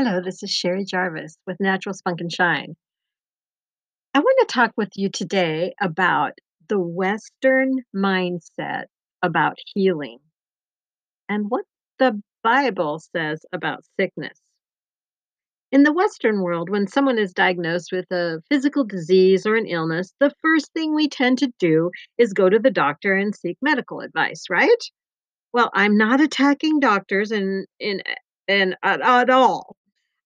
Hello, this is Sherry Jarvis with Natural Spunk and Shine. I want to talk with you today about the Western mindset about healing and what the Bible says about sickness. In the Western world, when someone is diagnosed with a physical disease or an illness, the first thing we tend to do is go to the doctor and seek medical advice, right? Well, I'm not attacking doctors in in in at, at all.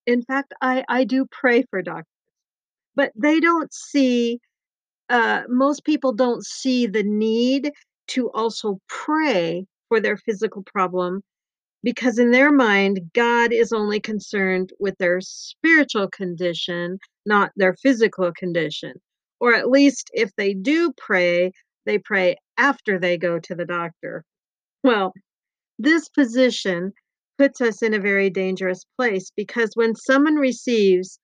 In fact, I I do pray for doctors, but they don't see uh, most people don't see the need to also pray for their physical problem because in their mind, God is only concerned with their spiritual condition, not their physical condition. Or at least if they do pray, they pray after they go to the doctor. Well, this position puts us in a very dangerous place because when someone receives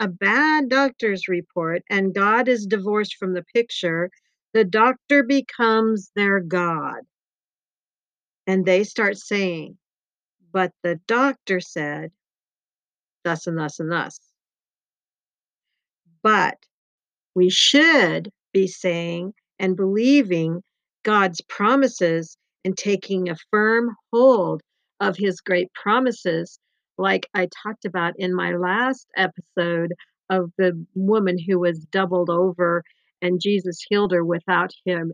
a bad doctor's report and God is divorced from the picture, the doctor becomes their God. And they start saying, but the doctor said thus and thus and thus. But we should be saying and believing God's promises and taking a firm hold of his great promises, like I talked about in my last episode of the woman who was doubled over and Jesus healed her without him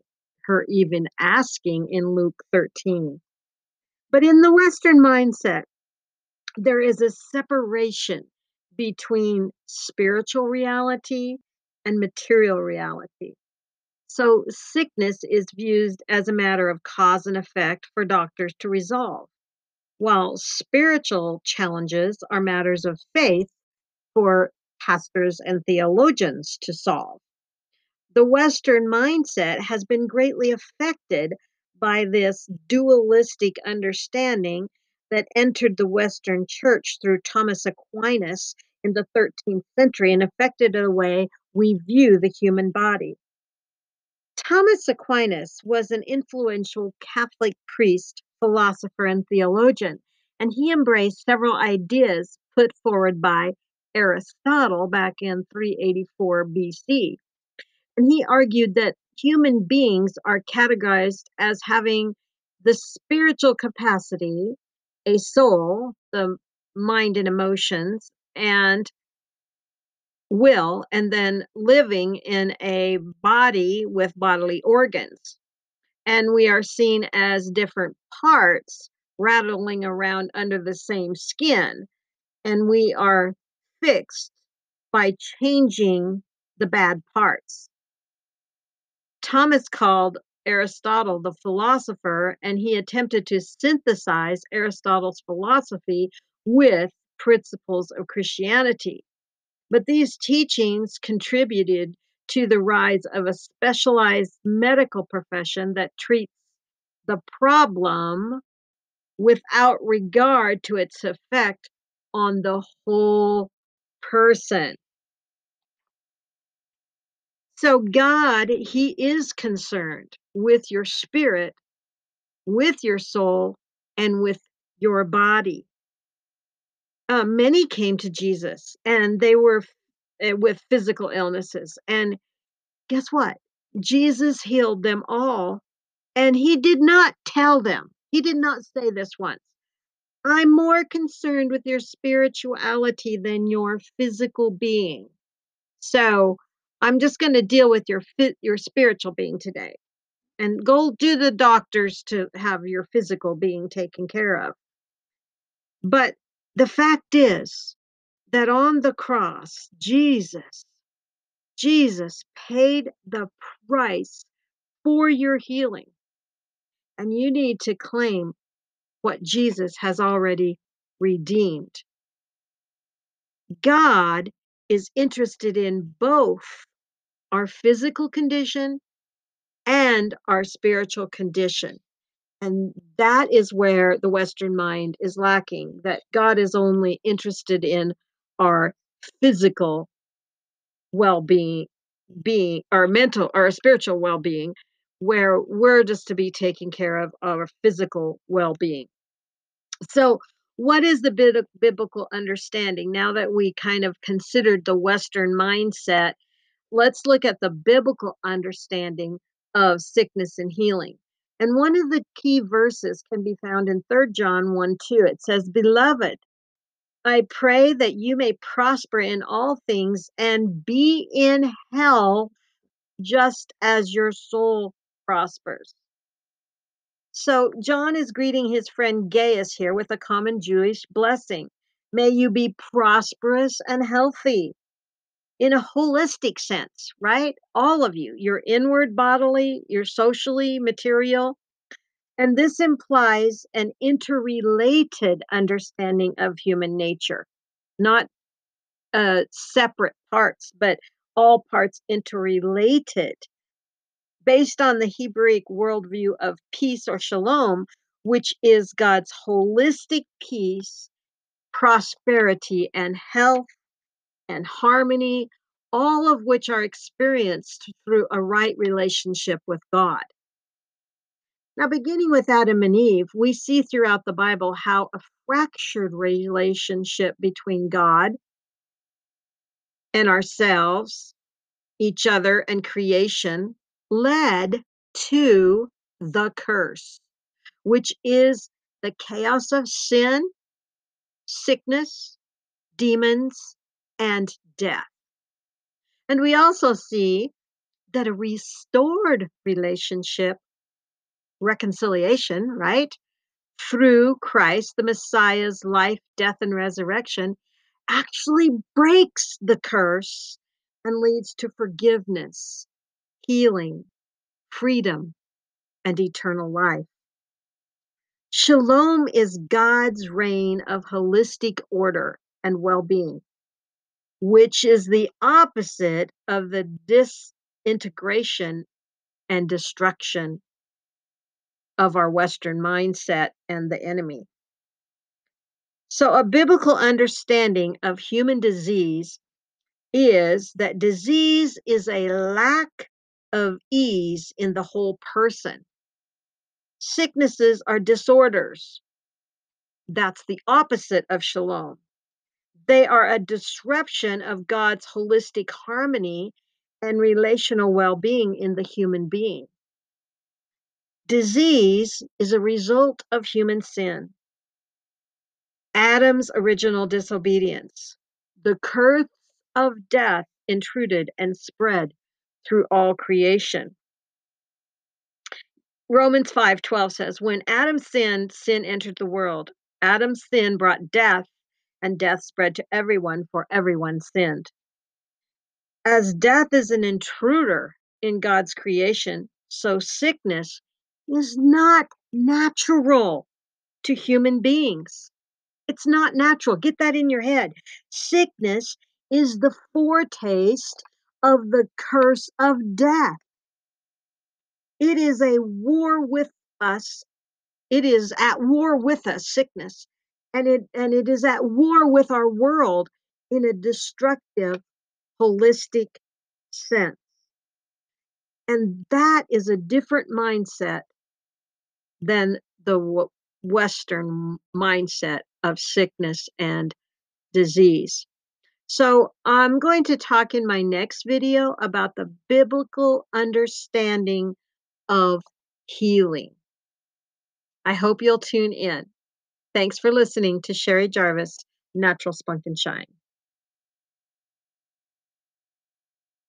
her even asking in Luke 13. But in the Western mindset, there is a separation between spiritual reality and material reality. So, sickness is viewed as a matter of cause and effect for doctors to resolve, while spiritual challenges are matters of faith for pastors and theologians to solve. The Western mindset has been greatly affected by this dualistic understanding that entered the Western church through Thomas Aquinas in the 13th century and affected the way we view the human body. Thomas Aquinas was an influential Catholic priest, philosopher, and theologian, and he embraced several ideas put forward by Aristotle back in 384 BC. And he argued that human beings are categorized as having the spiritual capacity, a soul, the mind and emotions, and will, and then living in a body with bodily organs. And we are seen as different parts rattling around under the same skin. And we are fixed by changing the bad parts. Thomas called Aristotle the philosopher, and he attempted to synthesize Aristotle's philosophy with principles of Christianity. But these teachings contributed to the rise of a specialized medical profession that treats the problem without regard to its effect on the whole person. So, God, He is concerned with your spirit, with your soul, and with your body. Uh, many came to Jesus and they were Eh, with physical illnesses. And guess what? Jesus healed them all. And He did not tell them, He did not say this once. I'm more concerned with your spirituality than your physical being. So I'm just going to deal with your your spiritual being today, and go do the doctors to have your physical being taken care of. But the fact is that on the cross, Jesus, Jesus paid the price for your healing, and you need to claim what Jesus has already redeemed. God is interested in both our physical condition and our spiritual condition. And that is where the Western mind is lacking, that God is only interested in our physical well being, our mental, our spiritual well being, where we're just to be taking care of our physical well being. So, what is the biblical understanding? Now that we kind of considered the Western mindset, let's look at the biblical understanding of sickness and healing. And one of the key verses can be found in 3 John 1 2. It says, Beloved, I pray that you may prosper in all things and be in health just as your soul prospers. So John is greeting his friend Gaius here with a common Jewish blessing. May you be prosperous and healthy in a holistic sense, right? All of you, your inward bodily, your socially, material. And this implies an interrelated understanding of human nature, not uh, separate parts, but all parts interrelated based on the Hebraic worldview of peace or shalom, which is God's holistic peace, prosperity, and health and harmony, all of which are experienced through a right relationship with God. Now, beginning with Adam and Eve, we see throughout the Bible how a fractured relationship between God and ourselves, each other, and creation led to the curse, which is the chaos of sin, sickness, demons, and death. And we also see that a restored relationship, reconciliation, right, through Christ, the Messiah's life, death, and resurrection, actually breaks the curse and leads to forgiveness healing, freedom, and eternal life. Shalom is God's reign of holistic order and well being, which is the opposite of the disintegration and destruction of our Western mindset and the enemy. So, a biblical understanding of human disease is that disease is a lack of ease in the whole person. Sicknesses are disorders. That's the opposite of shalom. They are a disruption of God's holistic harmony and relational well being in the human being. Disease is a result of human sin. Adam's original disobedience. The curse of death intruded and spread through all creation. Romans 5:12 says, "When Adam sinned, sin entered the world. Adam's sin brought death, and death spread to everyone, for everyone sinned." As death is an intruder in God's creation, so sickness is not natural to human beings. It's not natural. Get that in your head. Sickness is the foretaste of the curse of death. It is a war with us. It is at war with us, sickness, and it and it is at war with our world in a destructive, holistic sense. And that is a different mindset than the Western mindset of sickness and disease. So I'm going to talk in my next video about the biblical understanding of healing. I hope you'll tune in. Thanks for listening to Sherry Jarvis, Natural Spunk and Shine.